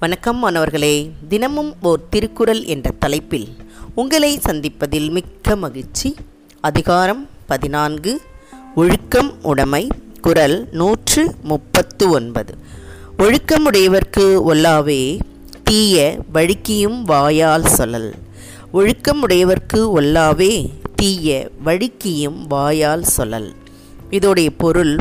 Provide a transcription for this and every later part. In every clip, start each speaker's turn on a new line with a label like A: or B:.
A: வணக்கம் மாணவர்களே. தினமும் ஓர் திருக்குறள் என்ற தலைப்பில் உங்களை சந்திப்பதில் மிக்க மகிழ்ச்சி. அதிகாரம் பதினான்கு. ஒழுக்கம் உடைமை குரல் நூற்று முப்பத்து ஒன்பது ஒழுக்கமுடையவர்க்கு ஒல்லாவே தீய வழுக்கியும் வாயால் சொல்லல். ஒழுக்கமுடையவர்க்கு ஒல்லாவே தீய வழுக்கியும் வாயால் சொல்லல். இதோடைய பொருள்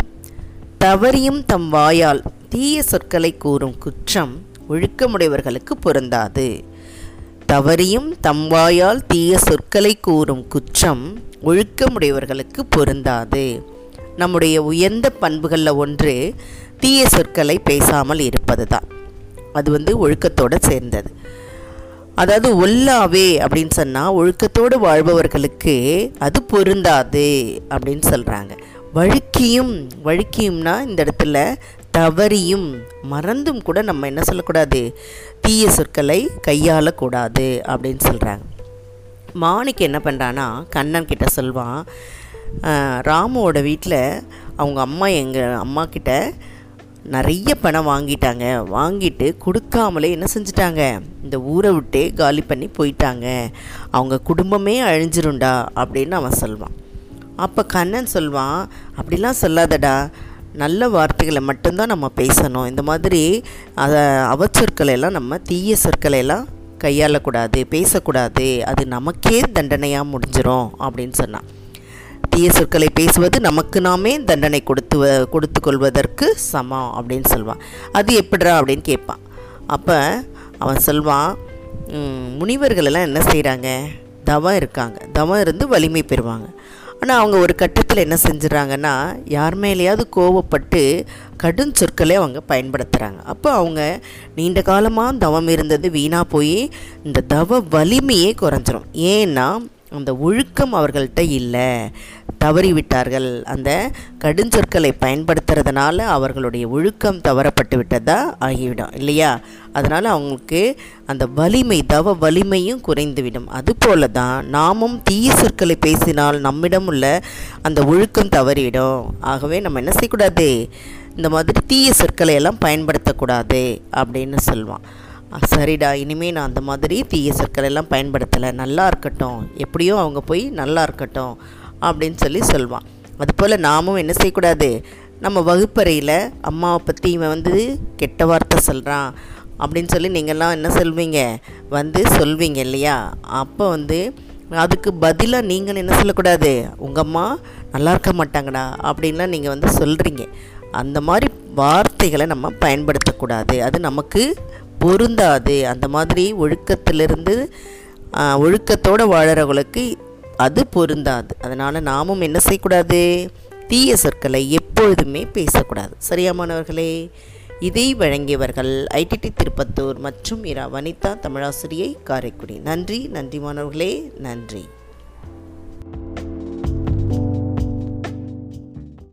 A: தவறியும் தம் வாயால் தீய சொற்களை கூறும் குற்றம் ஒழுக்கமுடையவர்களுக்கு பொருந்தாது. தவறியும் தம்வாயால் தீய சொற்களை கூறும் குற்றம் ஒழுக்கமுடையவர்களுக்கு பொருந்தாது. நம்முடைய உயர்ந்த பண்புகளில் ஒன்று தீய சொற்களை பேசாமல் இருப்பது தான் அது வந்து ஒழுக்கத்தோடு சேர்ந்தது. அதாவது ஒல்லாவே அப்படின்னு சொன்னால் ஒழுக்கத்தோடு வாழ்பவர்களுக்கு அது பொருந்தாது அப்படின்னு சொல்கிறாங்க வழுக்கியும் வழுக்கியும்னா இந்த இடத்துல தவறியும் மறந்தும் கூட நம்ம என்ன சொல்லக்கூடாது? தீய சொற்களை கையாளக்கூடாது அப்படின்னு சொல்கிறாங்க மாணிக்கு என்ன பண்ணுறான்னா கண்ணன் கிட்ட சொல்வான் ராமோட வீட்டில் அவங்க அம்மா எங்கள் அம்மா கிட்ட நிறைய பணம் வாங்கிட்டாங்க. வாங்கிட்டு கொடுக்காமலே என்ன செஞ்சிட்டாங்க? இந்த ஊரை விட்டே காலி பண்ணி போயிட்டாங்க. அவங்க குடும்பமே அழிஞ்சிருண்டா அப்படின்னு அவன் சொல்வான். அப்போ கண்ணன் சொல்வான் அப்படிலாம் சொல்லாதடா. நல்ல வார்த்தைகளை மட்டும்தான் நம்ம பேசணும். இந்த மாதிரி அதை அவச்சொற்களை எல்லாம் நம்ம தீய சொற்களை எல்லாம் கையாளக்கூடாது பேசக்கூடாது. அது நமக்கே தண்டனையாக முடிஞ்சிடும் அப்படின்னு சொன்னான். தீய சொற்களை பேசுவது நமக்கு நாமே தண்டனை கொடுத்து கொடுத்து கொள்வதற்கு சமம் அப்படின்னு சொல்லுவான் அது எப்படிரா அப்படின்னு கேட்பான். அப்போ அவன் சொல்வான் முனிவர்கள் எல்லாம் என்ன செய்கிறாங்க தவம் இருக்காங்க. தவம் இருந்து வலிமை பெறுவாங்க. ஆனால் அவங்க ஒரு கட்டத்தில் என்ன செஞ்சிடறாங்கன்னா யார் மேலேயாவது கோவப்பட்டு கடும் சொற்களை அவங்க பயன்படுத்துகிறாங்க அப்போ அவங்க நீண்ட காலமாக தவம் இருந்தது வீணாக போய் இந்த தவ வலிமையே குறைஞ்சிரும். ஏன்னா அந்த ஒழுக்கம் அவர்கள்ட்ட இல்லை. தவறிவிட்டார்கள். அந்த கடுஞ்சொற்களை பயன்படுத்துறதுனால அவர்களுடைய ஒழுக்கம் தவறப்பட்டு விட்டதா ஆகிவிடும் இல்லையா? அதனால் அவங்களுக்கு அந்த வலிமை தவ வலிமையும் குறைந்துவிடும். அதுபோல தான் நாமும் தீய சொற்களை பேசினால் நம்மிடம் உள்ள அந்த ஒழுக்கம் தவறிவிடும். ஆகவே நம்ம என்ன செய்யக்கூடாது? இந்த மாதிரி தீய சொற்களை எல்லாம் பயன்படுத்தக்கூடாது அப்படின்னு சொல்லுவான். சரிடா இனிமேல் நான் அந்த மாதிரி தீய சொற்கள் எல்லாம் பயன்படுத்தலை. நல்லா இருக்கட்டும். எப்படியோ அவங்க போய் நல்லா இருக்கட்டும். அப்படின்னு சொல்லி சொல்வான். அதுபோல் நாமும் என்ன செய்யக்கூடாது? நம்ம வகுப்பறையில் அம்மாவை பற்றி இவன் வந்து கெட்ட வார்த்தை சொல்கிறான் அப்படின்னு சொல்லி நீங்கள்லாம் என்ன சொல்வீங்க? வந்து சொல்வீங்க இல்லையா? அப்போ வந்து அதுக்கு பதிலாக நீங்கள் என்ன சொல்லக்கூடாது? உங்கள் அம்மா நல்லா இருக்க மாட்டாங்கடா அப்படின்லாம் நீங்கள் வந்து சொல்கிறீங்க அந்த மாதிரி வார்த்தைகளை நம்ம பயன்படுத்தக்கூடாது. அது நமக்கு பொருந்தாது. அந்த மாதிரி ஒழுக்கத்திலிருந்து ஒழுக்கத்தோடு வாழறவங்களுக்கு அது பொருந்தாது. அதனால் நாமும் என்ன செய்யக்கூடாது? தீய சொற்களை எப்பொழுதுமே பேசக்கூடாது. சரியா மாணவர்களே? இதை வழங்கியவர்கள் ஐடிடி திருப்பத்தூர் மற்றும் இரா வனிதா தமிழாசிரியை காரைக்குடி. நன்றி நன்றி மாணவர்களே நன்றி.